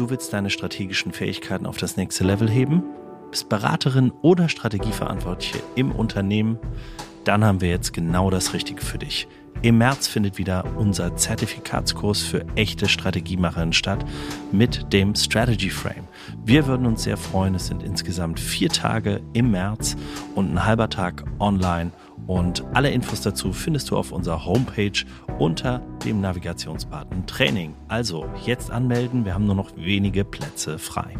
du willst deine strategischen Fähigkeiten auf das nächste Level heben? Bist Beraterin oder Strategieverantwortliche im Unternehmen? Dann haben wir jetzt genau das Richtige für dich. Im März findet wieder unser Zertifikatskurs für echte Strategiemacherinnen statt mit dem Strategy Frame. Wir würden uns sehr freuen. Es sind insgesamt vier Tage im März und ein halber Tag online. Und alle Infos dazu findest du auf unserer Homepage unter dem Navigationsbutton Training. Also jetzt anmelden, wir haben nur noch wenige Plätze frei.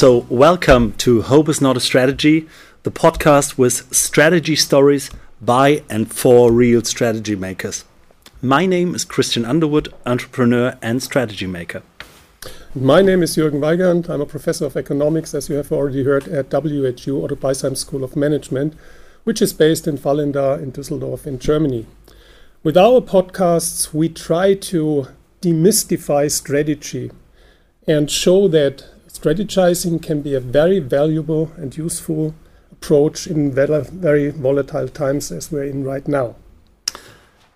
So, welcome to Hope is Not a Strategy, the podcast with strategy stories by and for real strategy makers. My name is Christian Underwood, entrepreneur and strategy maker. My name is Jürgen Weigand. I'm a professor of economics, as you have already heard, at WHU, Otto Beisheim School of Management, which is based in Vallendar in Düsseldorf in Germany. With our podcasts, we try to demystify strategy and show that strategizing can be a very valuable and useful approach in very volatile times as we're in right now.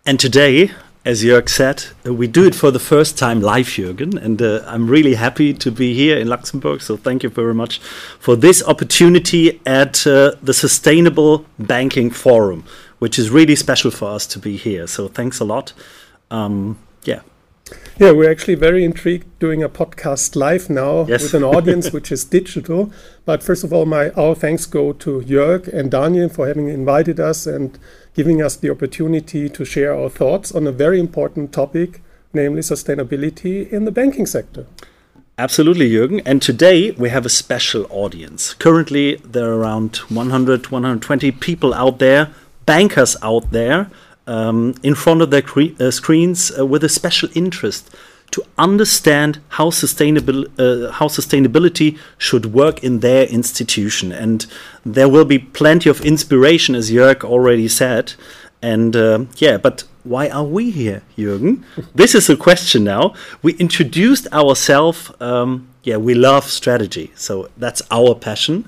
And today, as Jörg said, uh, we do it for the first time live, Jürgen, and uh, I'm really happy to be here in Luxembourg. So thank you very much for this opportunity at uh, the Sustainable Banking Forum, which is really special for us to be here. So thanks a lot. Um, yeah, yeah, we're actually very intrigued doing a podcast live now yes. with an audience which is digital. But first of all, my our thanks go to Jörg and Daniel for having invited us and giving us the opportunity to share our thoughts on a very important topic, namely sustainability in the banking sector. Absolutely, Jürgen. And today we have a special audience. Currently, there are around 100, 120 people out there, bankers out there um, in front of their uh, screens uh, with a special interest to understand how sustainable uh, how sustainability should work in their institution. And there will be plenty of inspiration as Jörg already said. And uh, yeah but why are we here Jürgen? This is a question now. We introduced ourselves um, yeah we love strategy. So that's our passion.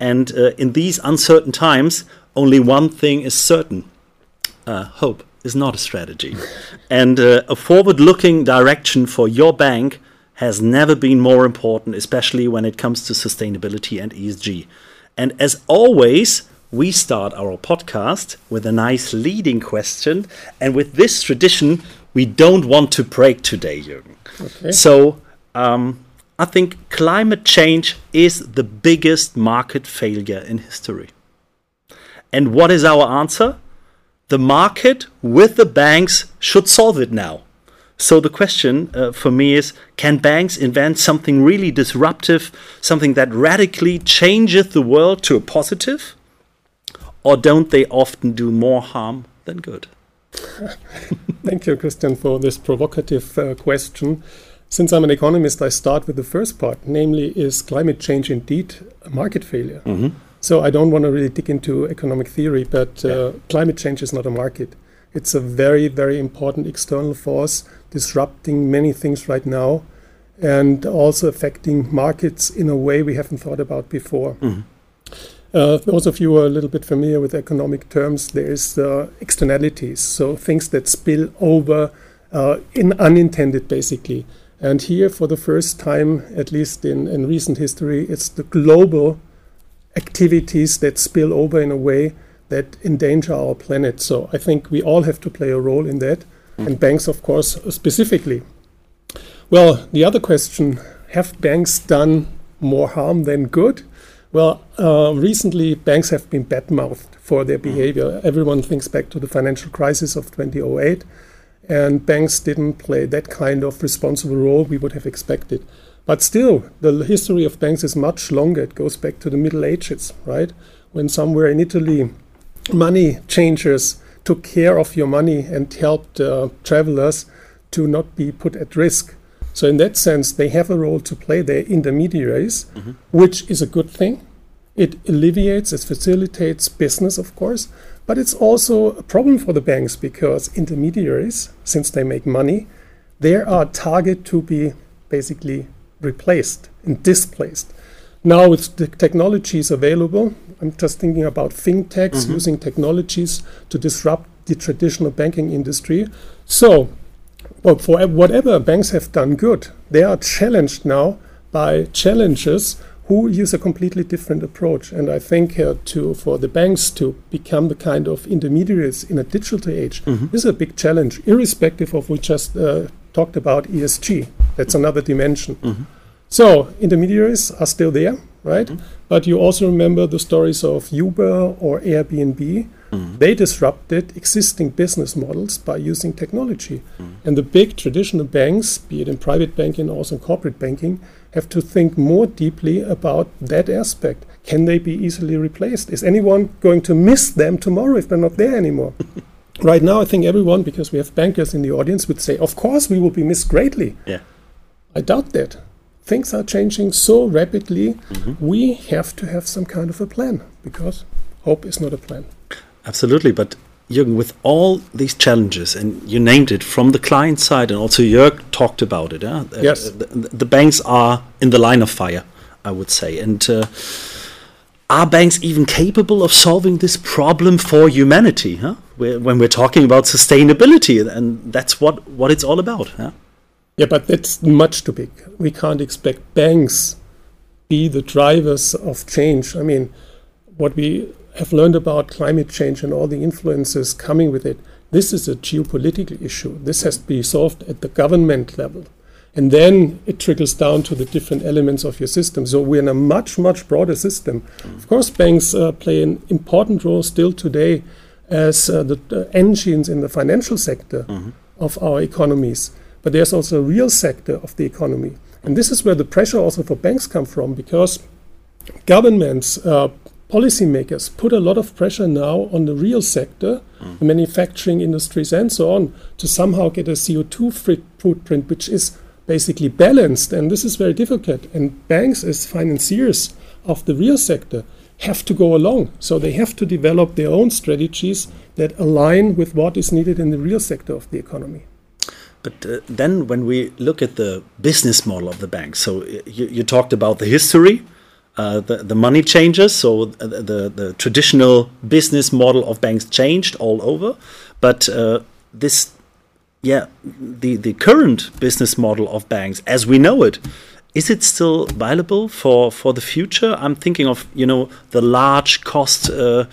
And uh, in these uncertain times only one thing is certain uh, hope is not a strategy. and uh, a forward looking direction for your bank has never been more important, especially when it comes to sustainability and ESG. And as always, we start our podcast with a nice leading question. And with this tradition, we don't want to break today, Jürgen. Okay. So um, I think climate change is the biggest market failure in history. And what is our answer? The market with the banks should solve it now. So the question uh, for me is can banks invent something really disruptive, something that radically changes the world to a positive? Or don't they often do more harm than good? Thank you, Christian, for this provocative uh, question. Since I'm an economist, I start with the first part, namely, is climate change indeed a market failure? Mm -hmm. So I don't want to really dig into economic theory, but uh, yeah. climate change is not a market. It's a very, very important external force disrupting many things right now and also affecting markets in a way we haven't thought about before. Mm-hmm. Uh, those of you who are a little bit familiar with economic terms, there is uh, externalities, so things that spill over uh, in unintended, basically. And here, for the first time, at least in, in recent history, it's the global activities that spill over in a way that endanger our planet. So I think we all have to play a role in that, and banks, of course, specifically. Well, the other question have banks done more harm than good? Well, uh, recently banks have been badmouthed for their mm. behavior. Everyone thinks back to the financial crisis of 2008, and banks didn't play that kind of responsible role we would have expected. But still, the history of banks is much longer. It goes back to the Middle Ages, right? When somewhere in Italy, money changers took care of your money and helped uh, travelers to not be put at risk. So, in that sense, they have a role to play. They're intermediaries, which is a good thing. It alleviates, it facilitates business, of course, but it's also a problem for the banks because intermediaries, since they make money, they are target to be basically replaced and displaced. Now, with the technologies available, I'm just thinking about fintechs using technologies to disrupt the traditional banking industry. So, well, for whatever banks have done good, they are challenged now by challengers who use a completely different approach. And I think uh, to for the banks to become the kind of intermediaries in a digital age is a big challenge, irrespective of we just uh, talked about ESG. That's another dimension. Mm-hmm. So intermediaries are still there, right? Mm-hmm. But you also remember the stories of Uber or Airbnb. Mm-hmm. They disrupted existing business models by using technology. And the big traditional banks, be it in private banking or also in corporate banking, have to think more deeply about that aspect. Can they be easily replaced? Is anyone going to miss them tomorrow if they're not there anymore? right now, I think everyone, because we have bankers in the audience, would say, of course, we will be missed greatly. Yeah. I doubt that. Things are changing so rapidly. We have to have some kind of a plan because hope is not a plan. Absolutely, but Jürgen, with all these challenges, and you named it from the client side, and also Jörg talked about it. Uh, Yes. The, the banks are in the line of fire, I would say. And uh, are banks even capable of solving this problem for humanity? Huh? Where, when we're talking about sustainability, and that's what, what it's all about. Yeah, but that's much too big. We can't expect banks to be the drivers of change. I mean, what we have learned about climate change and all the influences coming with it, this is a geopolitical issue. This has to be solved at the government level. And then it trickles down to the different elements of your system. So we're in a much, much broader system. Of course, banks uh, play an important role still today as uh, the uh, engines in the financial sector of our economies. But there's also a real sector of the economy. And this is where the pressure also for banks come from because governments, uh, policymakers put a lot of pressure now on the real sector, the manufacturing industries, and so on, to somehow get a CO2 free footprint which is basically balanced. And this is very difficult. And banks, as financiers of the real sector, have to go along. So they have to develop their own strategies that align with what is needed in the real sector of the economy. But uh, then, when we look at the business model of the bank, so uh, you, you talked about the history, uh, the the money changes, so uh, the the traditional business model of banks changed all over, but uh, this, yeah, the the current business model of banks as we know it. Is it still viable for, for the future? I'm thinking of you know the large cost uh,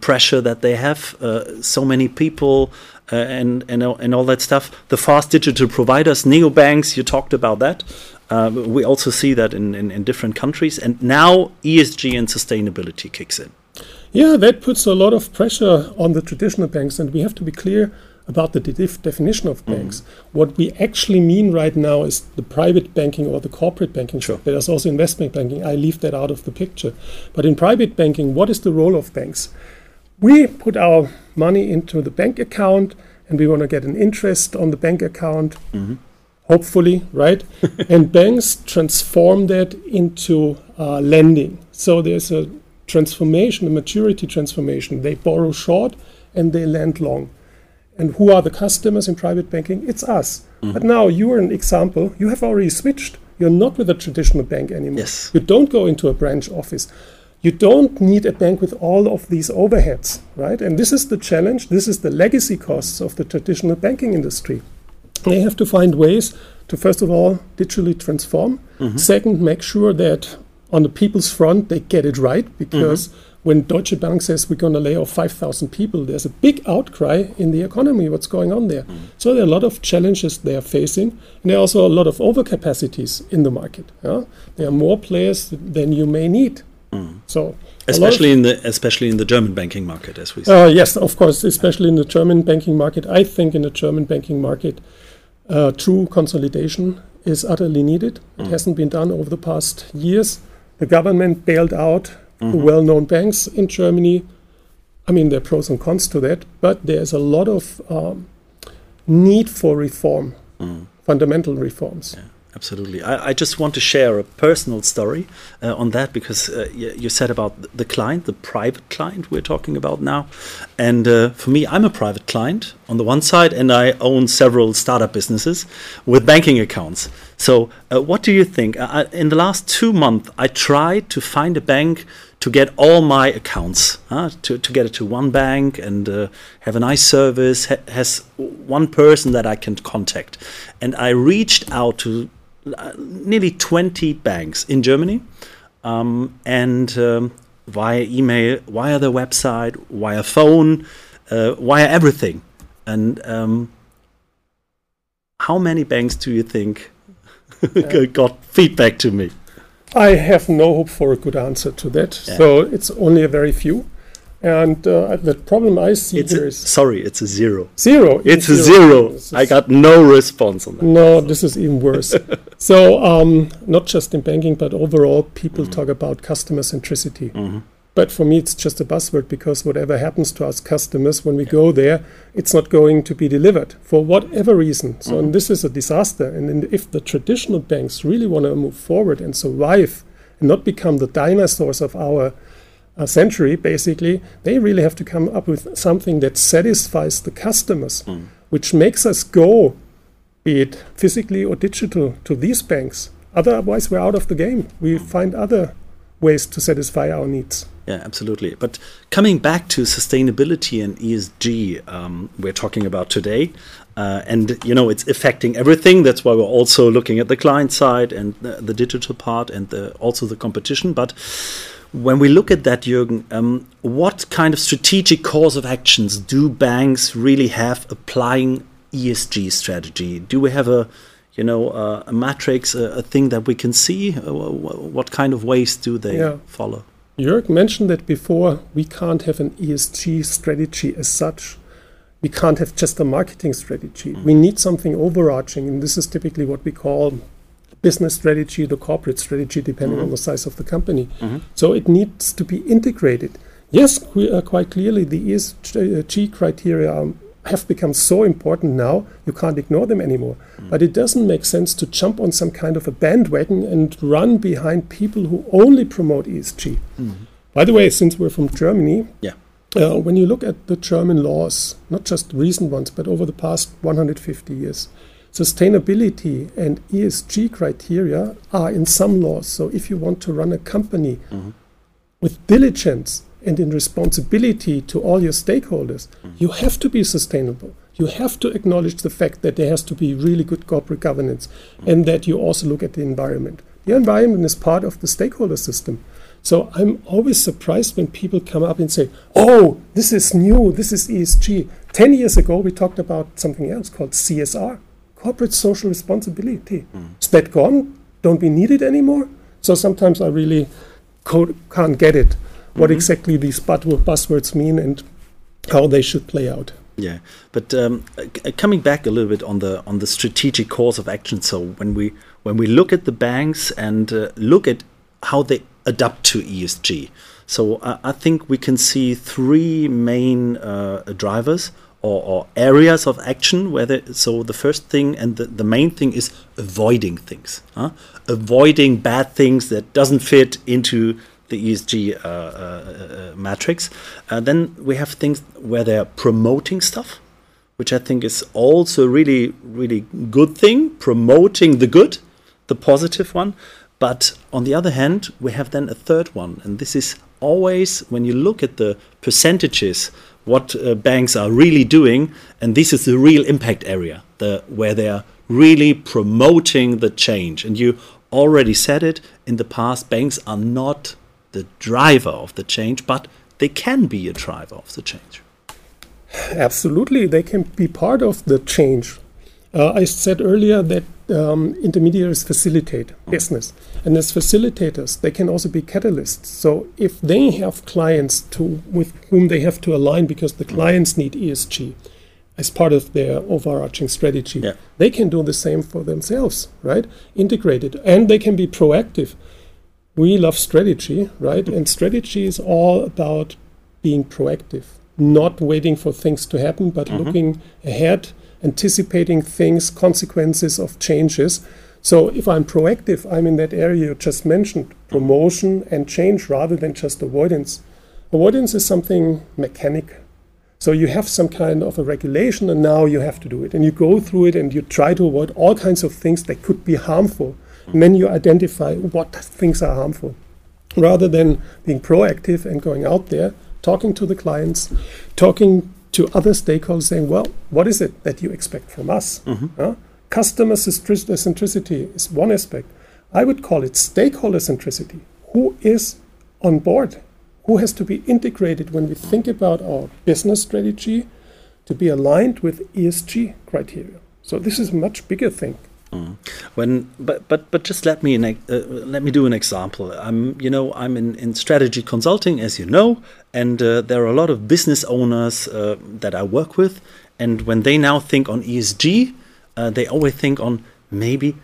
pressure that they have, so many people, uh, and and all- and all that stuff. The fast digital providers, neobanks. You talked about that. Uh, we also see that in, in, in different countries, and now ESG and sustainability kicks in. Yeah, that puts a lot of pressure on the traditional banks, and we have to be clear about the def- definition of banks. What we actually mean right now is the private banking or the corporate banking. Sure. There's also investment banking. I leave that out of the picture. But in private banking, what is the role of banks? We put our money into the bank account, and we want to get an interest on the bank account hopefully, right? and banks transform that into uh, lending. So there's a transformation, a maturity transformation. They borrow short and they lend long. And who are the customers in private banking? It's us. But now you're an example. You have already switched. You're not with a traditional bank anymore. Yes. You don't go into a branch office. You don't need a bank with all of these overheads, right? And this is the challenge. This is the legacy costs of the traditional banking industry. They have to find ways to, first of all, digitally transform. Mm-hmm. Second, make sure that on the people's front they get it right because mm-hmm. when Deutsche Bank says we're going to lay off 5,000 people, there's a big outcry in the economy. What's going on there? Mm-hmm. So there are a lot of challenges they are facing, and there are also a lot of overcapacities in the market. yeah. There are more players than you may need. So lot of- Especially in the especially in the German banking market, as we see. uh, yes, of course, especially in the German banking market. I think in the German banking market, uh, true consolidation is utterly needed. It hasn't been done over the past years. The government bailed out the well known banks in Germany. I mean, there are pros and cons to that, but there's a lot of um, need for reform, fundamental reforms. Absolutely. I, I, just want to share a personal story uh, on that because uh, you, you, said about the client, the private client we're talking about now. And uh, for me, I'm a private client on the one side, and I own several startup businesses with banking accounts. So, uh, what do you think? I, in the last two months, I tried to find a bank to get all my accounts, to, to get it to one bank and uh, have a nice service, ha has one person that I can contact. And I reached out to nearly 20 banks in Germany um, and um, via email, via the website, via phone, uh, via everything. And um, how many banks do you think got feedback to me? I have no hope for a good answer to that. Yeah. So it's only a very few. And uh, the problem I see it's here a, is sorry, it's a zero. Zero. It's, a zero. zero. I got no response on that. No, this is even worse. so um, not just in banking, but overall, people mm talk about customer centricity. Mm -hmm. But for me, it's just a buzzword because whatever happens to us customers when we yeah. go there, it's not going to be delivered for whatever reason. So, mm-hmm. and this is a disaster. And if the traditional banks really want to move forward and survive and not become the dinosaurs of our uh, century, basically, they really have to come up with something that satisfies the customers, mm. which makes us go, be it physically or digital, to these banks. Otherwise, we're out of the game. We find other ways to satisfy our needs. Yeah, absolutely. But coming back to sustainability and ESG, um, we're talking about today, uh, and you know it's affecting everything. That's why we're also looking at the client side and the, the digital part, and the, also the competition. But when we look at that, Jürgen, um, what kind of strategic course of actions do banks really have applying ESG strategy? Do we have a you know, uh, a matrix, a, a, thing that we can see? Uh, what kind of ways do they yeah. follow? Jörg mentioned that before. We can't have an ESG strategy as such. We can't have just a marketing strategy. Mm. We need something overarching, and this is typically what we call business strategy, the corporate strategy, depending mm-hmm. on the size of the company. Mm-hmm. So it needs to be integrated. Yes, we, uh, quite clearly, the ESG criteria are have become so important now, you can't ignore them anymore. Mm. But it doesn't make sense to jump on some kind of a bandwagon and run behind people who only promote ESG. Mm. By the way, since we're from Germany, yeah. Uh, when you look at the German laws, not just recent ones, but over the past 150 years, sustainability and ESG criteria are in some laws. So if you want to run a company mm-hmm. with diligence, and in responsibility to all your stakeholders, mm. you have to be sustainable. You have to acknowledge the fact that there has to be really good corporate governance mm. and that you also look at the environment. The environment is part of the stakeholder system. So I'm always surprised when people come up and say, oh, this is new, this is ESG. 10 years ago, we talked about something else called CSR, corporate social responsibility. Mm. Is that gone? Don't we need it anymore? So sometimes I really can't get it what mm-hmm. exactly these buzzwords mean and how they should play out. Yeah, but um, coming back a little bit on the on the strategic course of action. So when we when we look at the banks and uh, look at how they adapt to ESG, so uh, I think we can see three main uh, drivers or, or, areas of action. Where they, so the first thing and the, the main thing is avoiding things, huh? avoiding bad things that doesn't fit into the ESG uh, uh, uh, matrix. then we have things where they're promoting stuff, which I think is also a really, really good thing, promoting the good, the positive one. But on the other hand, we have then a third one, and this is always when you look at the percentages what uh, banks are really doing, and this is the real impact area, the where they are really promoting the change. And you already said it in the past, banks are not the driver of the change, but they can be a driver of the change. Absolutely, they can be part of the change. Uh, I said earlier that um, intermediaries facilitate mm. business, and as facilitators, they can also be catalysts. So if they have clients to with whom they have to align because the clients need ESG as part of their overarching strategy, yeah. they can do the same for themselves, right? Integrated, and they can be proactive we love strategy, right? And strategy is all about being proactive, not waiting for things to happen, but mm-hmm. looking ahead, anticipating things, consequences of changes. So if I'm proactive, I'm in that area you just mentioned, promotion and change rather than just avoidance. Avoidance is something mechanic. So you have some kind of a regulation and now you have to do it. And you go through it and you try to avoid all kinds of things that could be harmful. And then you identify what things are harmful. Rather than being proactive and going out there, talking to the clients, talking to other stakeholders, saying, well, what is it that you expect from us? Uh, customer centricity is one aspect. I would call it stakeholder centricity. Who is on board? Who has to be integrated when we think about our business strategy to be aligned with ESG criteria? So this is a much bigger thing. When but but but just let me uh, let me do an example. I'm you know i'm in, in strategy consulting as you know and uh, there are a lot of business owners uh, that i work with and when they now think on esg uh, they always think on maybe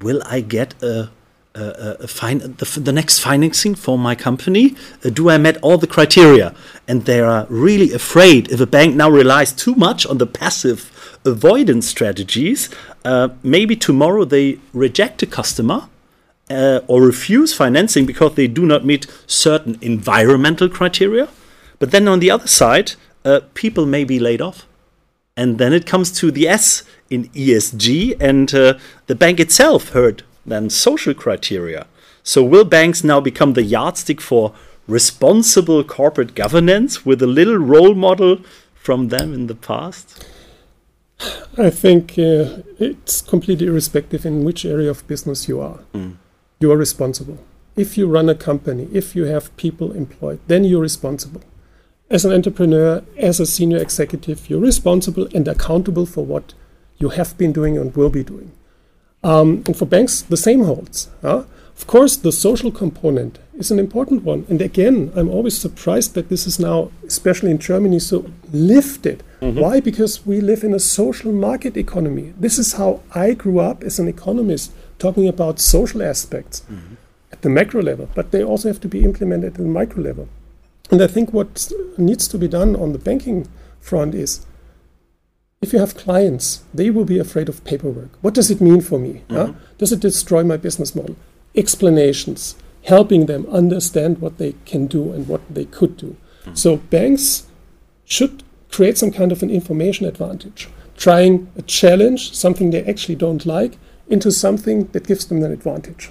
will i get a the, the next financing for my company? Uh, do i met all the criteria? And they are really afraid if a bank now relies too much on the passive avoidance strategies uh, maybe tomorrow they reject a customer uh, or refuse financing because they do not meet certain environmental criteria but then on the other side uh, people may be laid off and then it comes to the S in ESG, and uh, the bank itself heard then social criteria. So, will banks now become the yardstick for responsible corporate governance with a little role model from them in the past? I think uh, it's completely irrespective in which area of business you are. You are responsible. If you run a company, if you have people employed, then you're responsible. As an entrepreneur, as a senior executive, you're responsible and accountable for what you have been doing and will be doing. Um, and for banks, the same holds. huh? Of course, the social component is an important one. And again, I'm always surprised that this is now, especially in Germany, so lifted. Mm-hmm. Why? Because we live in a social market economy. This is how I grew up as an economist, talking about social aspects mm-hmm. at the macro level, but they also have to be implemented at the micro level. And I think what needs to be done on the banking front is if you have clients, they will be afraid of paperwork. What does it mean for me? Mm-hmm. huh? Does it destroy my business model? Explanations, helping them understand what they can do and what they could do. Hmm. So banks should create some kind of an information advantage, trying a challenge, something they actually don't like, into something that gives them an advantage.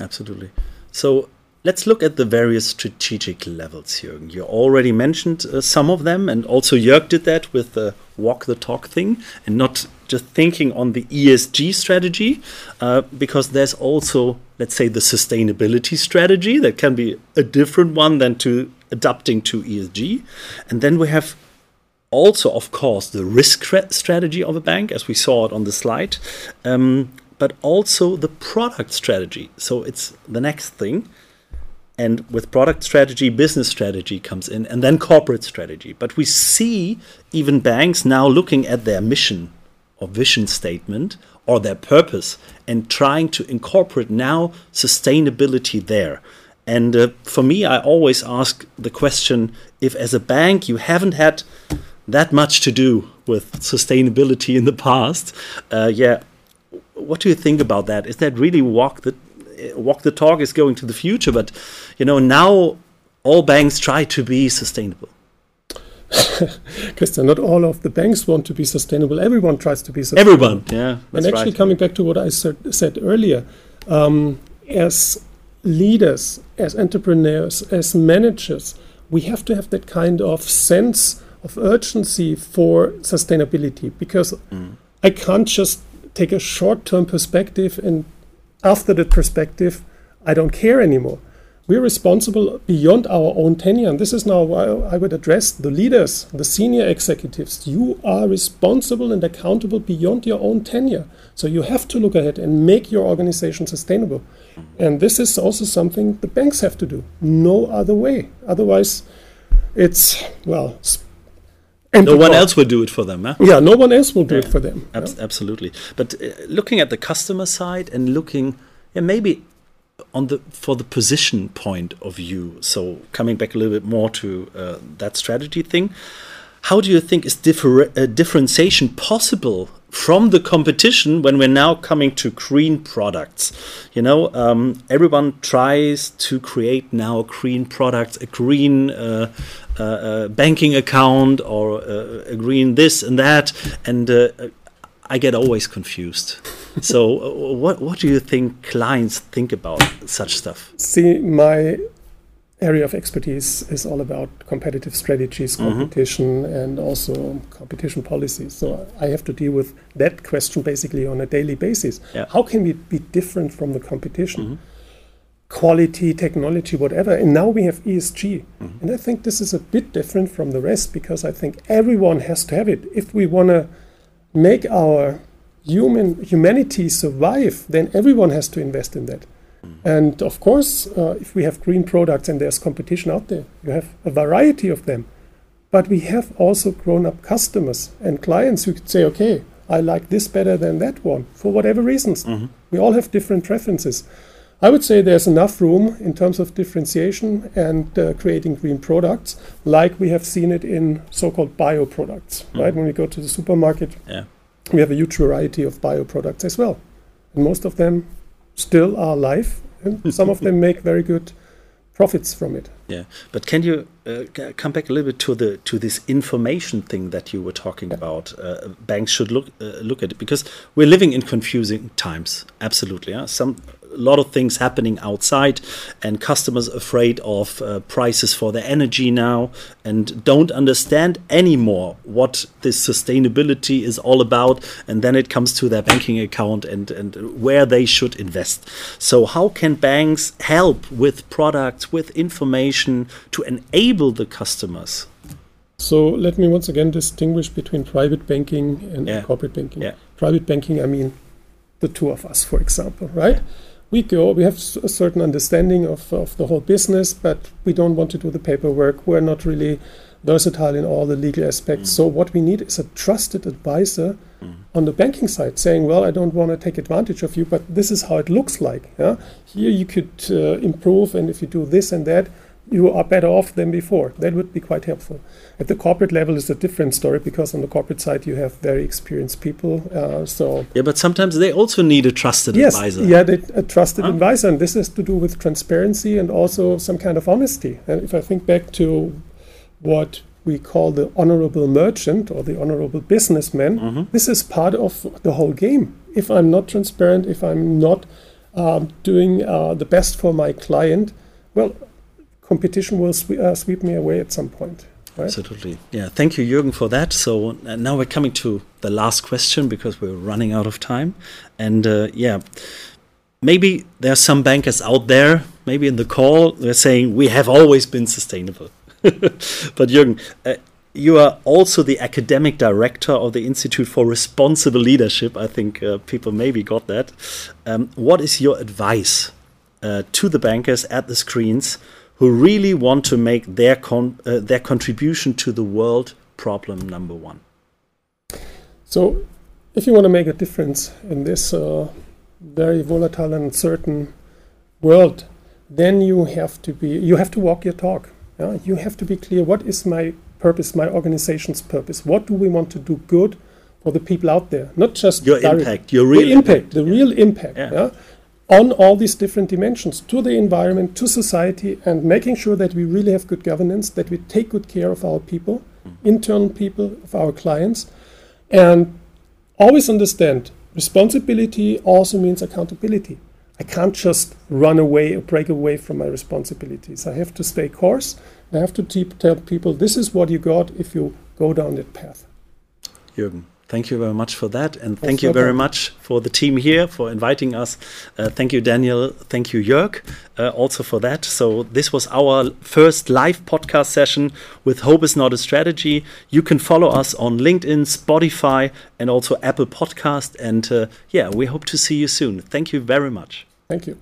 Absolutely. So let's look at the various strategic levels, Jürgen. You already mentioned uh, some of them, and also Jörg did that with the walk the talk thing, and not just thinking on the ESG strategy, uh, because there's also, let's say, the sustainability strategy that can be a different one than to adapting to ESG, and then we have also, of course, the risk strategy of a bank, as we saw it on the slide, um, but also the product strategy. So it's the next thing. And with product strategy, business strategy comes in, and then corporate strategy. But we see even banks now looking at their mission or vision statement or their purpose and trying to incorporate now sustainability there. And uh, for me, I always ask the question if, as a bank, you haven't had that much to do with sustainability in the past, uh, yeah, what do you think about that? Is that really walk the walk the talk is going to the future? But you know, now all banks try to be sustainable. Christian, not all of the banks want to be sustainable. Everyone tries to be sustainable. Everyone, yeah. and actually, right. coming back to what I said, said earlier, um, as leaders, as entrepreneurs, as managers, we have to have that kind of sense of urgency for sustainability because I can't just take a short term perspective and after that perspective, I don't care anymore. We're responsible beyond our own tenure. And this is now why I would address the leaders, the senior executives. You are responsible and accountable beyond your own tenure. So you have to look ahead and make your organization sustainable. And this is also something the banks have to do. No other way. Otherwise, it's, well, empty no one else will do it for them. Huh? Yeah, no one else will do it for them. Abs- Absolutely. But uh, looking at the customer side and looking, yeah, maybe on the for the position point of view. So coming back a little bit more to uh, that strategy thing, how do you think is differ uh, differentiation possible from the competition when we're now coming to green products? You know, um, everyone tries to create now a green products, a green uh, uh, uh banking account, or uh, a green this and that, and uh, I get always confused. so, what what do you think clients think about such stuff? See, my area of expertise is all about competitive strategies, mm-hmm. competition, mm-hmm. and also competition policies. So I have to deal with that question basically on a daily basis. Yeah. How can we be different from the competition? Mm-hmm. Quality, technology, whatever. And now we have ESG. Mm-hmm. And I think this is a bit different from the rest because I think everyone has to have it. If we want to make our human humanity survive, then everyone has to invest in that. And of course, uh, if we have green products and there's competition out there, you have a variety of them. But we have also grown up customers and clients who could say, okay, I like this better than that one for whatever reasons. Mm-hmm. We all have different preferences. I would say there's enough room in terms of differentiation and uh, creating green products, like we have seen it in so called bio products, mm-hmm. right? When we go to the supermarket, yeah. we have a huge variety of bio products as well. And most of them still are alive, and some of them make very good profits from it. Yeah, but can you uh, come back a little bit to the to this information thing that you were talking yeah. about? Uh, banks should look uh, look at it because we're living in confusing times. Absolutely, yeah. Some a lot of things happening outside, and customers afraid of uh, prices for their energy now, and don't understand anymore what this sustainability is all about. And then it comes to their banking account and and where they should invest. So how can banks help with products, with information to enable the customers? So let me once again distinguish between private banking and yeah. corporate banking. Yeah. Private banking, I mean the two of us, for example, right? We go, we have a certain understanding of, of the whole business, but we don't want to do the paperwork. We're not really versatile in all the legal aspects. Mm. So what we need is a trusted advisor mm. on the banking side saying, well, I don't want to take advantage of you, but this is how it looks like. Yeah? Here you could uh, improve, and if you do this and that, you are better off than before. That would be quite helpful. At the corporate level, it's a different story because on the corporate side you have very experienced people. Uh, so yeah, but sometimes they also need a trusted yes, advisor. Yeah, they, a trusted huh? advisor, and this has to do with transparency and also some kind of honesty. And if I think back to what we call the honorable merchant or the honorable businessman, mm-hmm. this is part of the whole game. If I'm not transparent, if I'm not um, doing uh, the best for my client, well, competition will swe- uh, sweep me away at some point. Right? Absolutely. Yeah. Thank you, Jürgen, for that. So uh, now we're coming to the last question because we're running out of time. And uh, yeah, maybe there are some bankers out there, maybe in the call, they're saying we have always been sustainable. but Jürgen, uh, you are also the academic director of the Institute for Responsible Leadership. I think uh, people maybe got that. Um, what is your advice uh, to the bankers at the screens who really want to make their con uh, their contribution to the world problem number one. So, if you want to make a difference in this uh, very volatile and uncertain world, then you have to be you have to walk your talk. Yeah? You have to be clear. What is my purpose? My organization's purpose? What do we want to do good for the people out there? Not just your direct, impact, your real impact, impact the yeah. real impact. Yeah. On all these different dimensions to the environment, to society, and making sure that we really have good governance, that we take good care of our people, mm-hmm. internal people, of our clients, and always understand responsibility also means accountability. I can't just run away or break away from my responsibilities. I have to stay course. I have to tell people this is what you got if you go down that path. Jürgen. Thank you very much for that. And thank you very much for the team here for inviting us. Uh, thank you, Daniel. Thank you, Jörg, uh, also for that. So, this was our first live podcast session with Hope is Not a Strategy. You can follow us on LinkedIn, Spotify, and also Apple Podcast. And uh, yeah, we hope to see you soon. Thank you very much. Thank you.